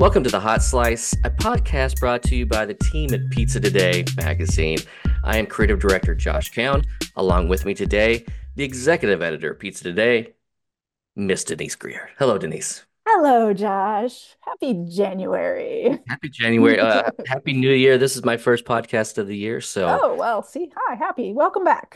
Welcome to the Hot Slice, a podcast brought to you by the team at Pizza Today magazine. I am creative director Josh Cowan. Along with me today, the executive editor of Pizza Today, Miss Denise Greer. Hello, Denise. Hello, Josh. Happy January. Happy January. Uh, happy New Year. This is my first podcast of the year. So, oh, well, see, hi, happy. Welcome back.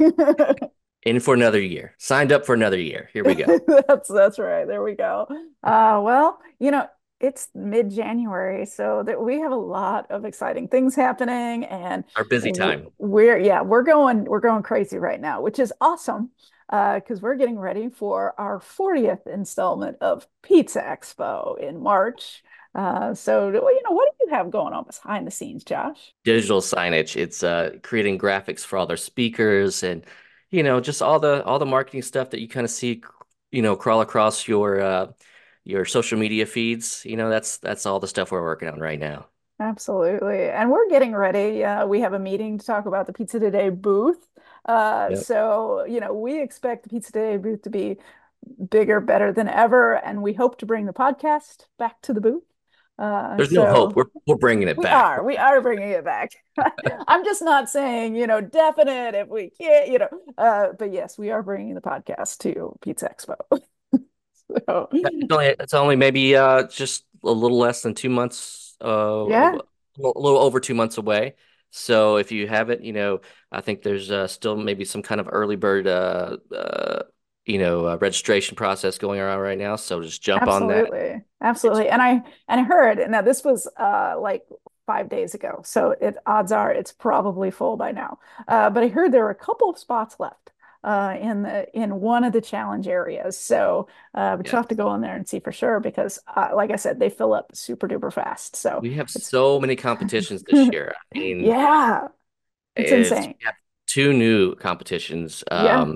in for another year. Signed up for another year. Here we go. that's that's right. There we go. Uh, well, you know, it's mid-January, so that we have a lot of exciting things happening and our busy time. We're yeah, we're going we're going crazy right now, which is awesome because uh, we're getting ready for our 40th installment of Pizza Expo in March. Uh, so, you know, what do you have going on behind the scenes, Josh? Digital signage. It's uh, creating graphics for all their speakers and, you know, just all the all the marketing stuff that you kind of see, you know, crawl across your uh, your social media feeds. You know, that's that's all the stuff we're working on right now. Absolutely. And we're getting ready. Uh, we have a meeting to talk about the Pizza Today booth. Uh, yep. So, you know, we expect the Pizza Today booth to be bigger, better than ever. And we hope to bring the podcast back to the booth. Uh, There's so no hope. We're, we're bringing it we back. Are. We are bringing it back. I'm just not saying, you know, definite if we can't, you know. Uh, but yes, we are bringing the podcast to Pizza Expo. so. it's, only, it's only maybe uh, just a little less than two months. Uh, yeah. A little over two months away. So if you haven't, you know, I think there's uh, still maybe some kind of early bird, uh, uh, you know, uh, registration process going around right now. So just jump Absolutely. on that. Absolutely. And I and I heard now this was uh, like five days ago, so it odds are it's probably full by now. Uh, but I heard there were a couple of spots left uh, in the in one of the challenge areas. So uh, but you have to go in there and see for sure because, uh, like I said, they fill up super duper fast. So we have so many competitions this year. I mean, yeah, it's, it's insane. two new competitions. Um, yeah.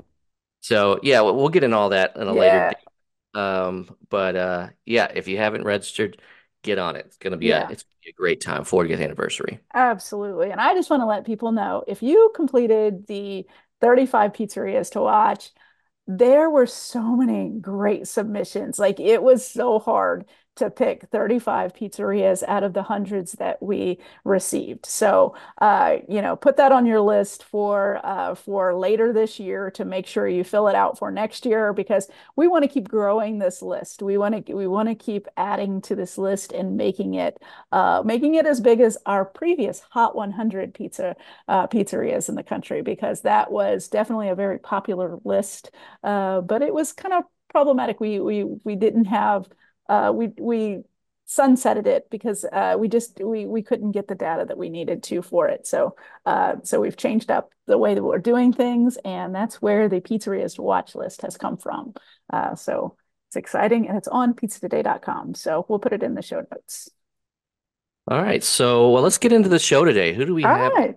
So yeah, we'll, we'll, get in all that in a yeah. later. Day. Um, but uh, yeah, if you haven't registered, get on it. It's gonna be yeah. a it's gonna be a great time, 40th anniversary. Absolutely. And I just want to let people know if you completed the 35 pizzerias to watch. There were so many great submissions. Like it was so hard to pick 35 pizzerias out of the hundreds that we received. So, uh, you know, put that on your list for uh, for later this year to make sure you fill it out for next year because we want to keep growing this list. We want to we want to keep adding to this list and making it uh, making it as big as our previous Hot 100 pizza uh, pizzerias in the country because that was definitely a very popular list, uh, but it was kind of problematic. We we we didn't have uh, we we sunsetted it because uh, we just we we couldn't get the data that we needed to for it. So uh, so we've changed up the way that we're doing things, and that's where the pizzerias watch list has come from. Uh, so it's exciting, and it's on pizzatoday.com. So we'll put it in the show notes. All right, so well, let's get into the show today. Who do we All have? Right.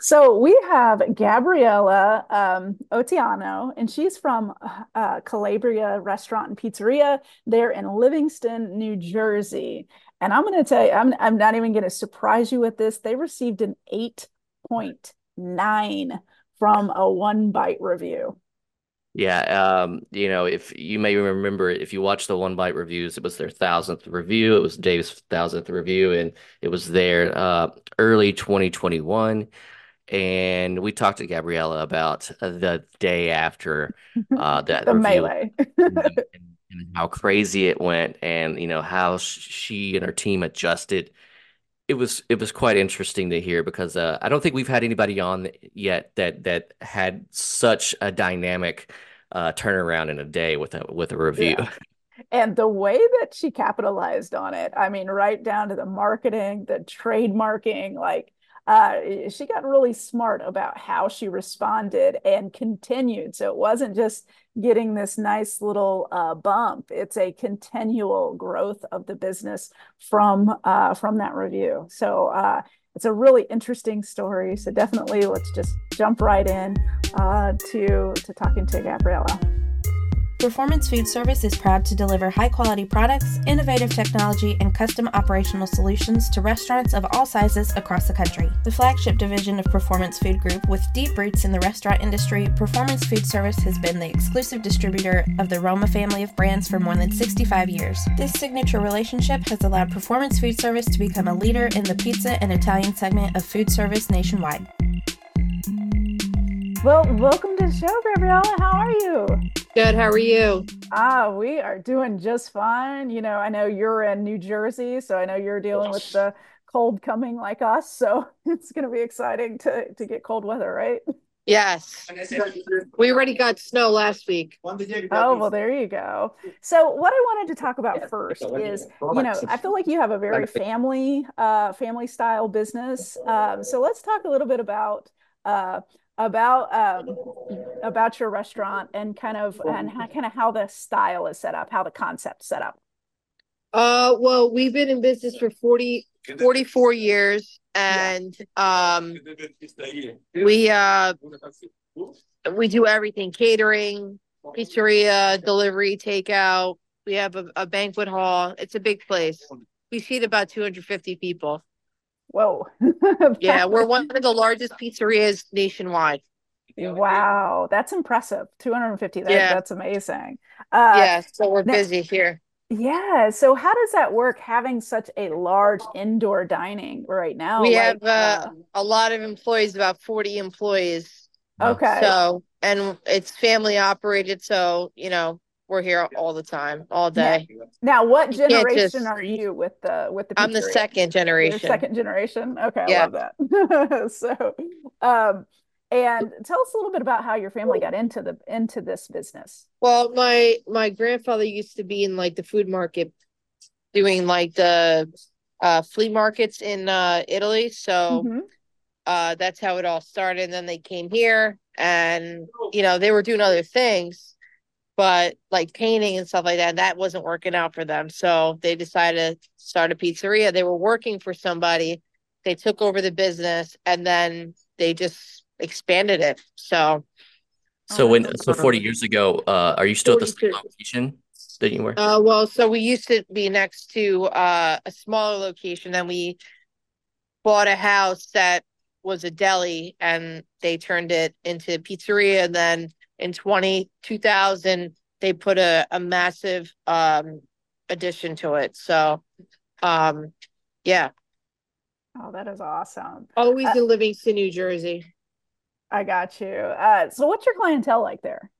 So we have Gabriella um, Ottaiano, and she's from uh, Calabria Restaurant and Pizzeria. They're in Livingston, New Jersey. And I'm going to tell you, I'm, I'm not even going to surprise you with this. They received an 8.9 from a one bite review. Yeah, um, you know, if you may remember, if you watch the One Bite reviews, it was their thousandth review. It was Dave's thousandth review, and it was there uh, early 2021 and we talked to Gabriella about the day after uh, that the melee and, and, how crazy it went, and you know how she and her team adjusted. It was it was quite interesting to hear because uh, I don't think we've had anybody on yet that that had such a dynamic uh, turnaround in a day with a with a review. Yeah. And the way that she capitalized on it, I mean, right down to the marketing, the trademarking, like uh, she got really smart about how she responded and continued. So it wasn't just getting this nice little uh, bump; it's a continual growth of the business from uh, from that review. So uh, it's a really interesting story. So definitely, let's just jump right in uh, to to talking to Gabriella. Performance Food Service is proud to deliver high quality products, innovative technology, and custom operational solutions to restaurants of all sizes across the country. The flagship division of Performance Food Group, with deep roots in the restaurant industry, Performance Food Service has been the exclusive distributor of the Roma family of brands for more than 65 years. This signature relationship has allowed Performance Food Service to become a leader in the pizza and Italian segment of food service nationwide. Well, welcome to the show, Gabriella. How are you? Good. How are you? Ah, we are doing just fine. You know, I know you're in New Jersey, so I know you're dealing with the cold coming like us. So it's going to be exciting to to get cold weather, right? Yes. We already got snow last week. Oh, well, there you go. So what I wanted to talk about first is, you know, I feel like you have a very family, uh, family style business. Um, so let's talk a little bit about uh, about um, about your restaurant and kind of and how, kind of how the style is set up, how the concept set up. Uh, well, we've been in business for 40, 44 years, and um, we uh, we do everything: catering, pizzeria, delivery, takeout. We have a, a banquet hall. It's a big place. We seat about two hundred fifty people. Whoa. yeah, we're one of the largest pizzerias nationwide. Wow, that's impressive. 250. That, Yeah. That's amazing. Uh, yeah, so we're now- busy here. yeah. So how does that work having such a large indoor dining right now? we Like, have uh, a lot of employees, about 40 employees. okay. So, and it's family operated. So, you know, we're here all the time, all Yeah. day. Now, what you generation just- are you with the with the I'm the second generation. second generation. Okay, I love that. So, um, and tell us a little bit about how your family got into the into this business. Well, my my grandfather used to be in like the food market doing like the uh flea markets in uh Italy. So, Mhm. uh that's how it all started. And then they came here and you know, they were doing other things, but like painting and stuff like that, that wasn't working out for them. So they decided to start a pizzeria. They were working for somebody. They took over the business and then they just expanded it. So So Oh, when so 40 years ago, uh, are you still at the same 42. location that you were? Uh, well, so we used to be next to uh, a smaller location, then we bought a house that was a deli and they turned it into a pizzeria. And then in 20, 2000, they put a, a massive um, addition to it. So, um, yeah, Oh, that is awesome. always Uh, in Livingston, New Jersey. I got you. Uh, so what's your clientele like there?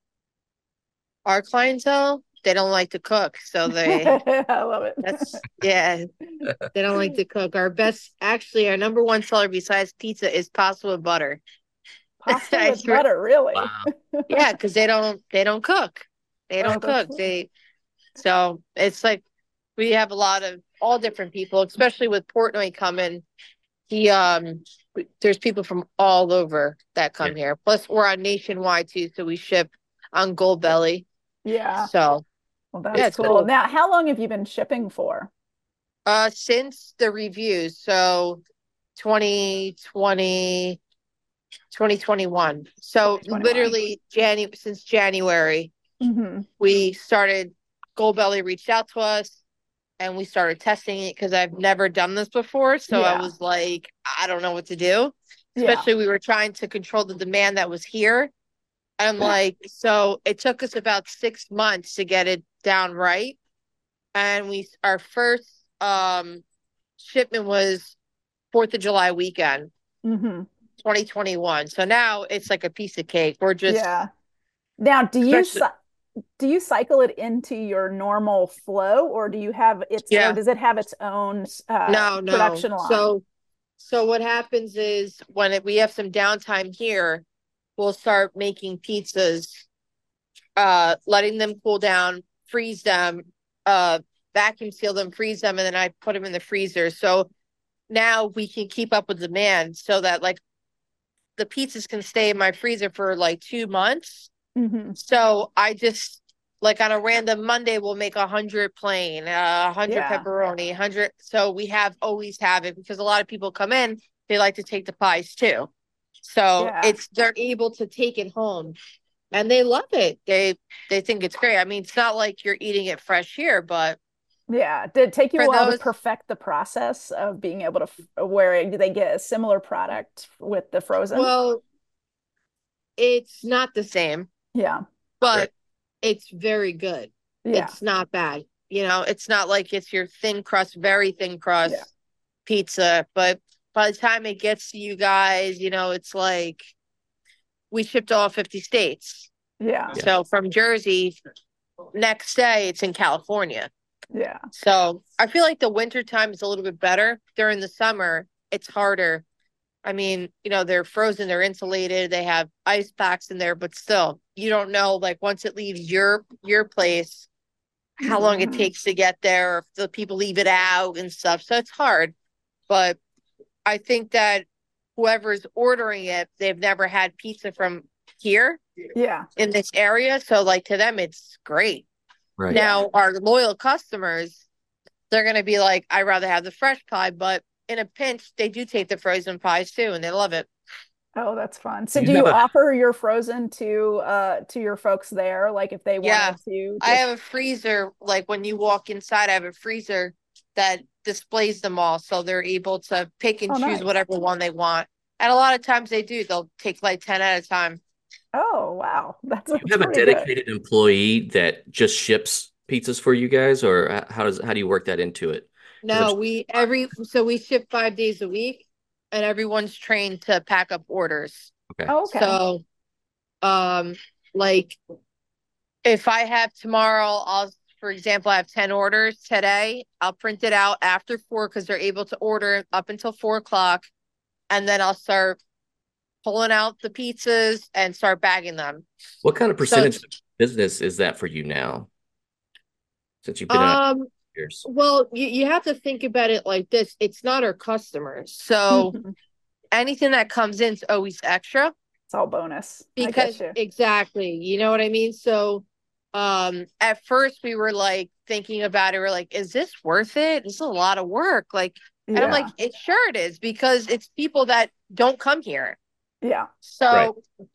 Our clientele, they don't like to cook. So they. I love it. That's yeah. They don't like to cook. Our best, actually, our number one seller besides pizza is pasta with butter. Pasta I with swear- butter, really? Wow. Yeah, because they don't they don't cook. They don't cook. They so it's like we have a lot of all different people, especially with Portnoy coming. He um there's people from all over that come here. Plus we're on nationwide too, so we ship on Goldbelly. Yeah. So Well, that's Yeah, cool. cool. Now, how long have you been shipping for? uh since the reviews, so 2020 2021. So 2021. literally Janu since January, hmm we started Goldbelly reached out to us and we started testing it because I've never done this before. So Yeah. I was like, I don't know what to do. Yeah. Especially we were trying to control the demand that was here. And Yeah. like, so it took us about six months to get it down right. And we our first um shipment was Fourth of July weekend, hmm 2021. So now it's like a piece of cake. We're just Yeah. Now, do you do you cycle it into your normal flow, or do you have its, Yeah. does it have its own uh, no, no. production line? So, so what happens is when it, we have some downtime here, we'll start making pizzas, uh, letting them cool down, freeze them, uh, vacuum seal them, freeze them, and then I put them in the freezer. So now we can keep up with demand so that like the pizzas can stay in my freezer for like two months. hmm So I just like on a random Monday we'll make a hundred plain, uh, a hundred Yeah. pepperoni, a hundred. So we have always have it because a lot of people come in, they like to take the pies too. So Yeah. it's they're able to take it home. and they love it. They they think it's great. I mean, it's not like you're eating it fresh here, but Yeah. Did it take you a for while to perfect the process of being able to, f- where they get a similar product with the frozen? well, it's not the same, Yeah. Right. but it's very good. Yeah. It's not bad. You know, it's not like it's your thin crust, very thin crust Yeah. pizza, but by the time it gets to you guys, you know, it's like we shipped all 50 states. Yeah. Yeah. So from Jersey, next day it's in California. Yeah. So I feel like the winter time is a little bit better. During the summer, it's harder. I mean, you know, they're frozen, they're insulated, they have ice packs in there, but still, you don't know like once it leaves your your place, how long it Mhm. takes to get there, if the people leave it out and stuff. So it's hard. But I think that whoever's ordering it, they've never had pizza from here Yeah. in this area. So like to them it's great. Right. Now, our loyal customers, they're going to be like, I'd rather have the fresh pie, but in a pinch, they do take the frozen pies too, and they love it. Oh, that's fun. So You do you offer your frozen to uh to your folks there? Like if they Yeah. wanted to I have a freezer, like when you walk inside, I have a freezer that displays them all. So they're able to pick and Oh, choose nice. whatever one they want. And a lot of times they do, they'll take like 10 at a time. Oh, wow. That's, Do you have a pretty good. dedicated employee that just ships pizzas for you guys, or how does how do you work that into it? I'm No, we every, so we ship five days a week, and everyone's trained to pack up orders. okay. Oh, okay. So, um, like if I have tomorrow, I'll, for example, I have 10 orders today. I'll print it out after four because they're able to order up until four o'clock. And then I'll start pulling out the pizzas and start bagging them. What kind of So, percentage of business is that for you now? Since you've been in it um, for years. well, you, you have to think about it like this. It's not our customers. So anything that comes in is always extra. It's all bonus. Because you. exactly you know what i mean so um at first we were like thinking about it we're like is this worth it this is a lot of work like and i'm like it sure it is because it's people that don't come here Yeah. so Right.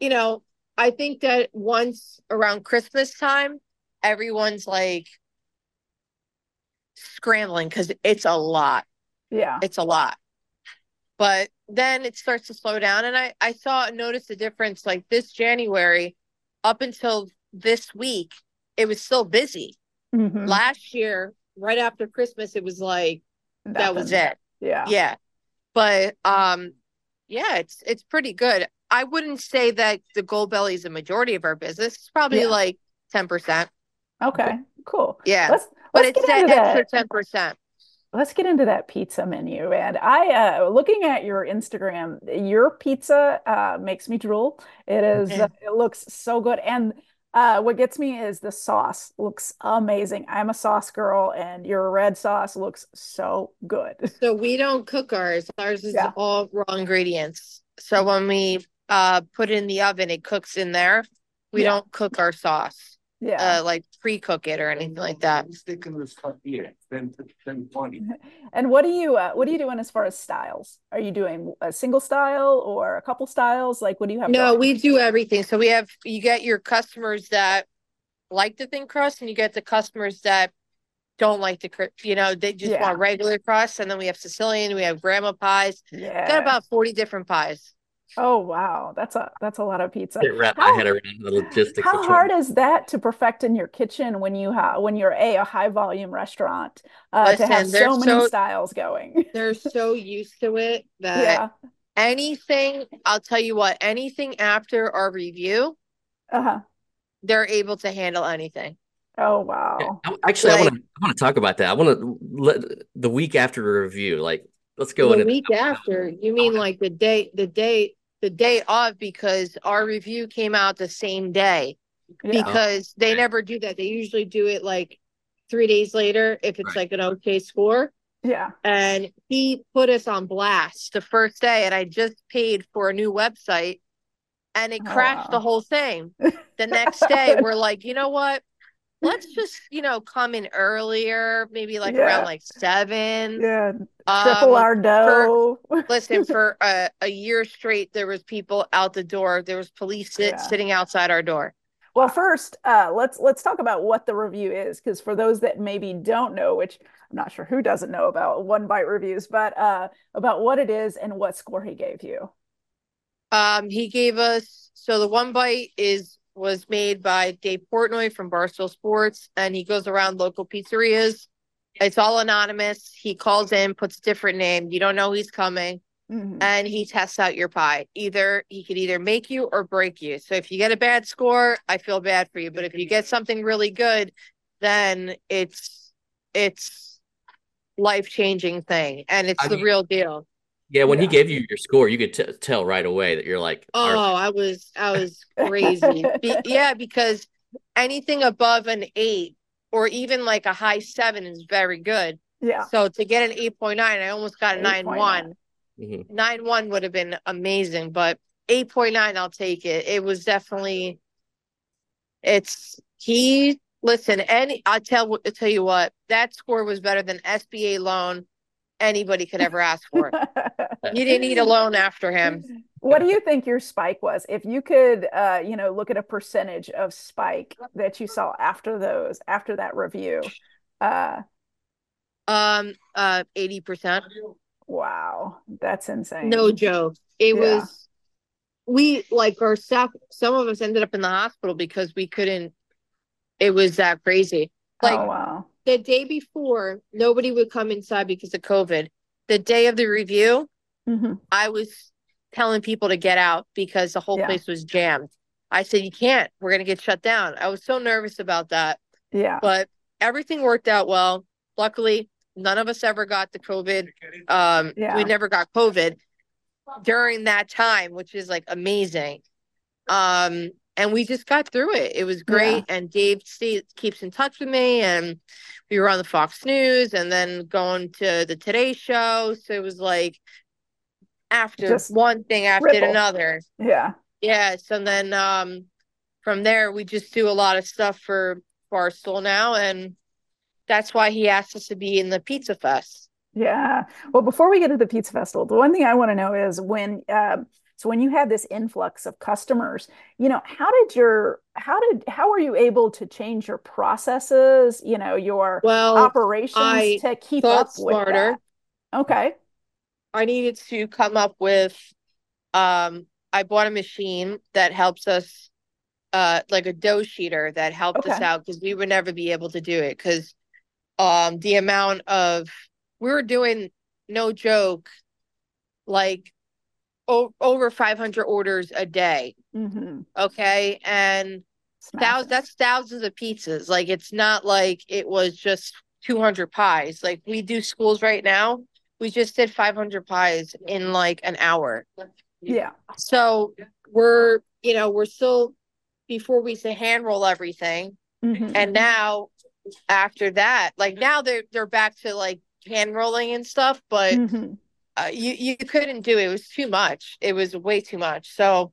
you know i think that once around christmas time everyone's like scrambling because it's a lot Yeah. it's a lot but then it starts to slow down and i i saw noticed a difference like this january up until this week it was still busy Mhm. last year right after christmas it was like that was it Yeah. yeah but um yeah it's it's pretty good i wouldn't say that the Goldbelly is a majority of our business it's probably Yeah. like 10% Okay. Cool. yeah Let's but let's it's get into that extra 10% Let's get into that pizza menu. And I, uh, looking at your Instagram, your pizza, uh, makes me drool. It is, uh, it looks so good. And, uh, what gets me is the sauce looks amazing. I'm a sauce girl, and your red sauce looks so good. So we don't cook ours. Ours is Yeah. all raw ingredients. So when we uh put it in the oven, it cooks in there. We Yeah. don't cook our sauce, Yeah. uh like pre-cook it or anything like that. Sticking this stuff here, then, then twenty. And what do you, uh, what are you doing as far as styles? Are you doing a single style or a couple styles? Like, what do you have No, going? we do everything. So we have you get your customers that like the thin crust and you get the customers that don't like the cr- you know, they just Yeah. want regular crust and then we have Sicilian, we have grandma pies. Yeah, Got about 40 different pies. Oh, wow. That's a, that's a lot of pizza. Can't wrap my How, head around the logistics How hard is that to perfect in your kitchen when you have when you're a, a high volume restaurant uh, to have so many so styles going? they're so used to it that Yeah. anything, I'll tell you what, anything after our review, Uh-huh. they're able to handle anything. Oh, wow. I- actually, I want to I want to talk about that. I want to let the week after the review, like let's go in. the into week after, you mean like the day, the day, the day of, because our review came out the same day Yeah. because they never do that. They usually do it like three days later if it's Right. like an okay score. Yeah. And he put us on blast the first day, and I just paid for a new website and it Oh, crashed the whole thing. The next day, we're like, you know what? Let's just, you know, come in earlier, maybe like around like seven. Yeah. Triple Um, our dough. listen, for a, a year straight, there was people out the door. There was police sit, Yeah. sitting outside our door. Well, first, uh, let's let's talk about what the review is, because for those that maybe don't know, which I'm not sure who doesn't know about One Bite reviews, but uh, about what it is and what score he gave you. Um, he gave us so the one bite is was made by Dave Portnoy from Barstool Sports, and he goes around local pizzerias. It's all anonymous. He calls in, puts a different name. You don't know he's coming, Mhm. and he tests out your pie. Either he could either make you or break you. So if you get a bad score, I feel bad for you. But if you get something really good, then it's it's life changing thing, and it's I the mean- real deal. Yeah, when he gave you your score, you could t tell right away that you're like, Oh, "Are- I was I was crazy. Be, yeah, because anything above an eight or even like a high seven is very good. Yeah. So to get an eight point nine, I almost got a nine 8.9. one. Mhm. Nine one would have been amazing, but eight point nine, I'll take it. It was definitely. It's he. Listen, any I'll tell I'll tell you what that score was better than SBA loan anybody could ever ask for. you didn't need a loan after him. What do you think your spike was? If you could, uh, you know, look at a percentage of spike that you saw after those, after that review. Uh, Um, uh, eighty percent. wow, that's insane. No joke. It Yeah. was we like our staff some of us ended up in the hospital because we couldn't it was that crazy. Like oh wow. The day before, nobody would come inside because of COVID. The day of the review, hmm I was telling people to get out because the whole Yeah. place was jammed. I said, You can't, we're gonna get shut down. I was so nervous about that. Yeah. But everything worked out well. Luckily, none of us ever got the COVID. Um, Yeah. we never got COVID during that time, which is like amazing. Um, and we just got through it. It was great. And Dave stay, keeps in touch with me, and we were on the Fox News, and then going to the Today Show. So it was like after Just one thing after ripple. another. Yeah. Yes, and then um from there we just do a lot of stuff for Barstool now, and that's why he asked us to be in the Pizza Fest. Yeah. Well, before we get to the pizza festival, the one thing I want to know is when, um, so when you had this influx of customers, you know, how did your, how did, how were you able to change your processes, you know, your Well, operations I to keep up with smarter. that? Okay. I needed to come up with um I bought a machine that helps us uh like a dough sheeter that helped us out because we would never be able to do it because um the amount of we were doing no joke like o- over 500 orders a day Mm-hmm. okay and thousands that's thousands of pizzas like it's not like it was just 200 pies like we do schools right now we just did 500 pies in like an hour Yeah. so we're you know we're still before we say hand roll everything Mhm. and now after that like now they're they're back to like hand rolling and stuff but Mhm. Uh, you you couldn't do it. It was too much. It was way too much. So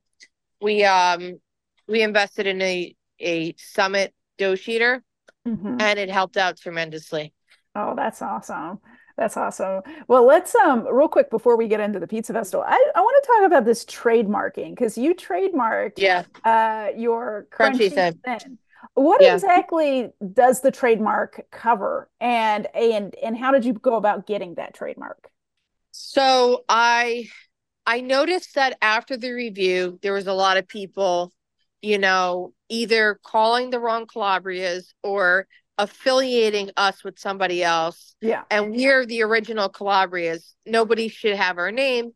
we um we invested in a a Summit dough sheeter, Mhm. and it helped out tremendously. Oh, that's awesome. That's awesome. Well, let's um real quick before we get into the pizza festival, I, I want to talk about this trademarking because you trademarked Yeah. uh your Crunchy crunchy Thin. thin. What Yeah. exactly does the trademark cover and and and how did you go about getting that trademark? So I I noticed that after the review, there was a lot of people, you know, either calling the wrong Calabrias or affiliating us with somebody else. Yeah. and we're the original Calabrias. Nobody should have our name.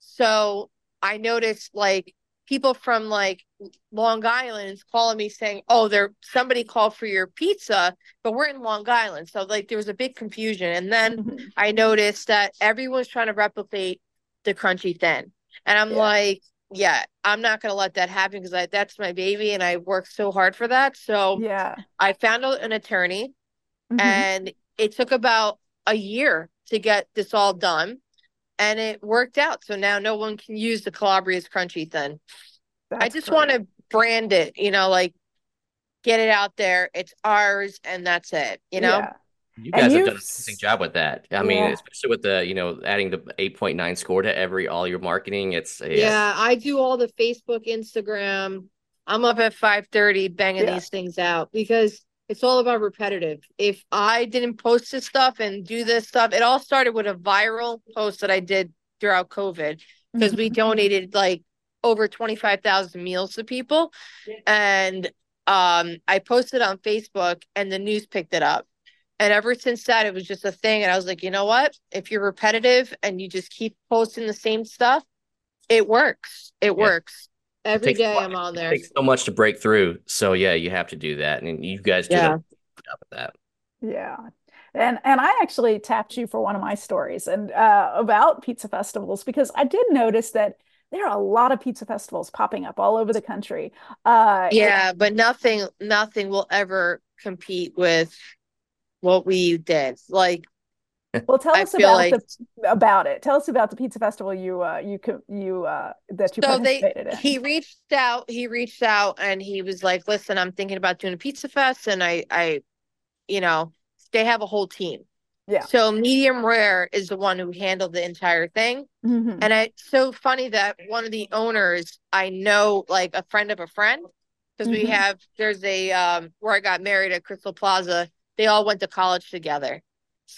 So I noticed like people from like Long Island is calling me saying, "Oh, there somebody called for your pizza, but we're in Long Island." So like there was a big confusion, and then Mhm. I noticed that everyone's trying to replicate the crunchy thin, and I'm Yeah. like, "Yeah, I'm not gonna let that happen because that's my baby, and I worked so hard for that." So Yeah. I found an attorney Mhm. and it took about a year to get this all done and it worked out so now no one can use the calabria's crunchy thin i just great. want to brand it you know like get it out there it's ours and that's it you know Yeah. You And guys have you've done an amazing job with that. I mean, especially with the, you know, adding the 8.9 score to every all your marketing. It's yeah. Yeah, I do all the Facebook, Instagram. I'm up at 5:30 banging Yeah. these things out because it's all about repetitive. If I didn't post this stuff and do this stuff, it all started with a viral post that I did throughout COVID because we Mhm. donated like over 25,000 meals to people and um I posted on Facebook and the news picked it up. And ever since that it was just a thing and I was like, "You know what? If you're repetitive and you just keep posting the same stuff, it works. It works. Every takes a day lot. I'm on there. It there. takes so much to break through. So yeah, you have to do that. And you guys did Yeah. a job with that. Yeah. And and I actually tapped you for one of my stories and uh, about pizza festivals because I did notice that there are a lot of pizza festivals popping up all over the country. Uh, Yeah, but nothing nothing will ever compete with what we did. Like well, tell us about like the about it. Tell us about the pizza festival you uh, you you uh, that you so they participated in. he reached out he reached out and he was like listen i'm thinking about doing a pizza fest and i i you know they have a whole team Yeah. so medium rare is the one who handled the entire thing Mhm. and it's so funny that one of the owners i know like a friend of a friend because we Mhm. have there's a um where i got married at crystal plaza they all went to college together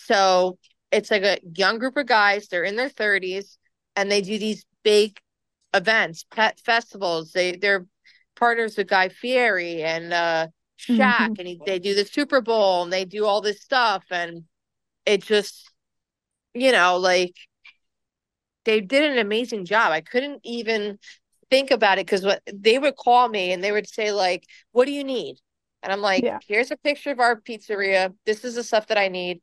so it's like a young group of guys they're in their 30s and they do these big events pet festivals. They they're partners with guy fieri and uh Shaq, Mhm. and he, they do the super bowl and they do all this stuff and it just you know like they did an amazing job. I couldn't even think about it because what they would call me and they would say like what do you need? And i'm like Yeah. here's a picture of our pizzeria. This is the stuff that i need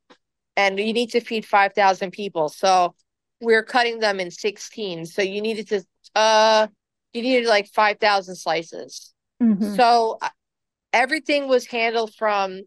and you need to feed 5000 people so we're cutting them in 16 so you needed to uh you needed like 5000 slices Mhm. so uh, everything was handled from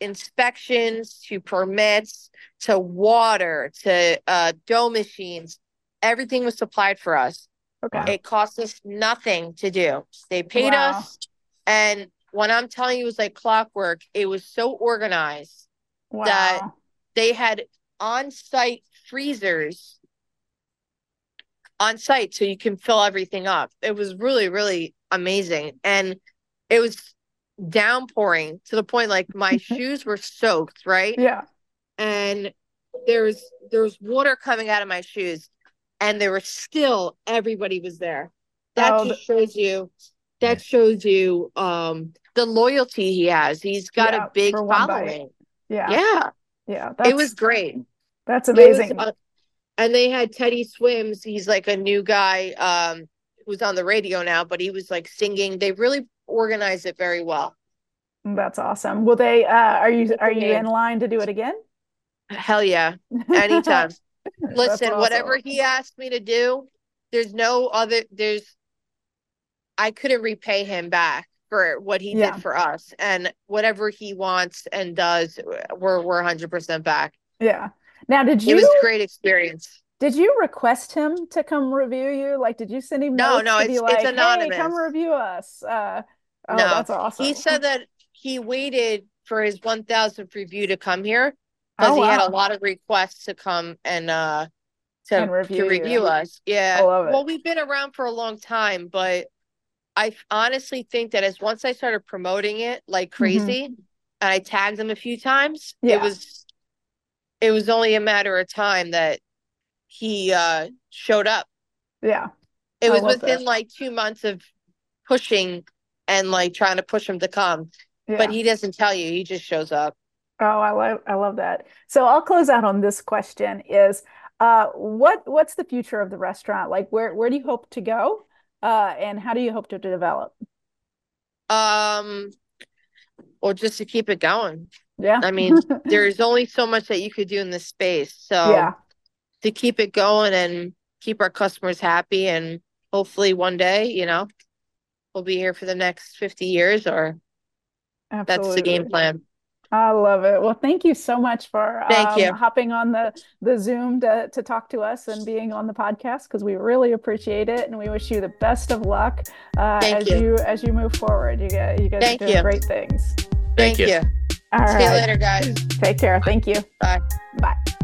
inspections to permits to water to uh dough machines everything was supplied for us Okay. it cost us nothing to do. They paid Wow. us. And when I'm telling you, it was like clockwork, it was so organized. that- Wow. They had on site freezers on site so you can fill everything up. It was really, really amazing. And it was downpouring to the point like my shoes were soaked, right? Yeah. and there's there's water coming out of my shoes and there was still everybody was there that Oh, just shows you that shows you um the loyalty he has he's got Yeah, a big Bite. following Yeah. yeah Yeah. it was great That's It was, amazing. uh, and they had teddy swims he's like a new guy um who's on the radio now but he was like singing they really organized it very well That's awesome. Will they uh are you are you in line to do it again? hell yeah anytime Listen, awesome. whatever he asked me to do, there's no other there's I couldn't repay him back for what he Yeah. did for us. And whatever he wants and does, we're we're hundred percent back. Yeah. Now, did you It was a great experience. did you request him to come review you? Like, did you send him No, no, it's- like, it's "Hey, come review us"? Uh, oh, No, that's awesome. He said that he waited for his one thousandth review to come here Oh, because he had a lot of requests to come and uh to And review to review us. Yeah. I love it. Well, we've been around for a long time, but I honestly think that as once I started promoting it like crazy and I tagged him a few times, Mm-hmm. Yeah. it was it was only a matter of time that he uh showed up. Yeah. It was within that. like two months of pushing and like trying to push him to come. Yeah. But he doesn't tell you, he just shows up. Oh, I love I love that. So I'll close out on this question is uh what what's the future of the restaurant? Like where where do you hope to go? Uh and how do you hope to develop? Um or just to keep it going. Yeah. I mean, there's only so much that you could do in this space. So Yeah. to keep it going and keep our customers happy and hopefully one day, you know, we'll be here for the next 50 years or that's the game plan. I love it. Well, thank you so much for Thank um, you. hopping on the the Zoom to to talk to us and being on the podcast because we really appreciate it and we wish you the best of luck uh, as you. you as you move forward. You get you guys are Thank doing you. great things. Thank you. you. All See you later, guys. Take care. Thank you. Bye. Bye.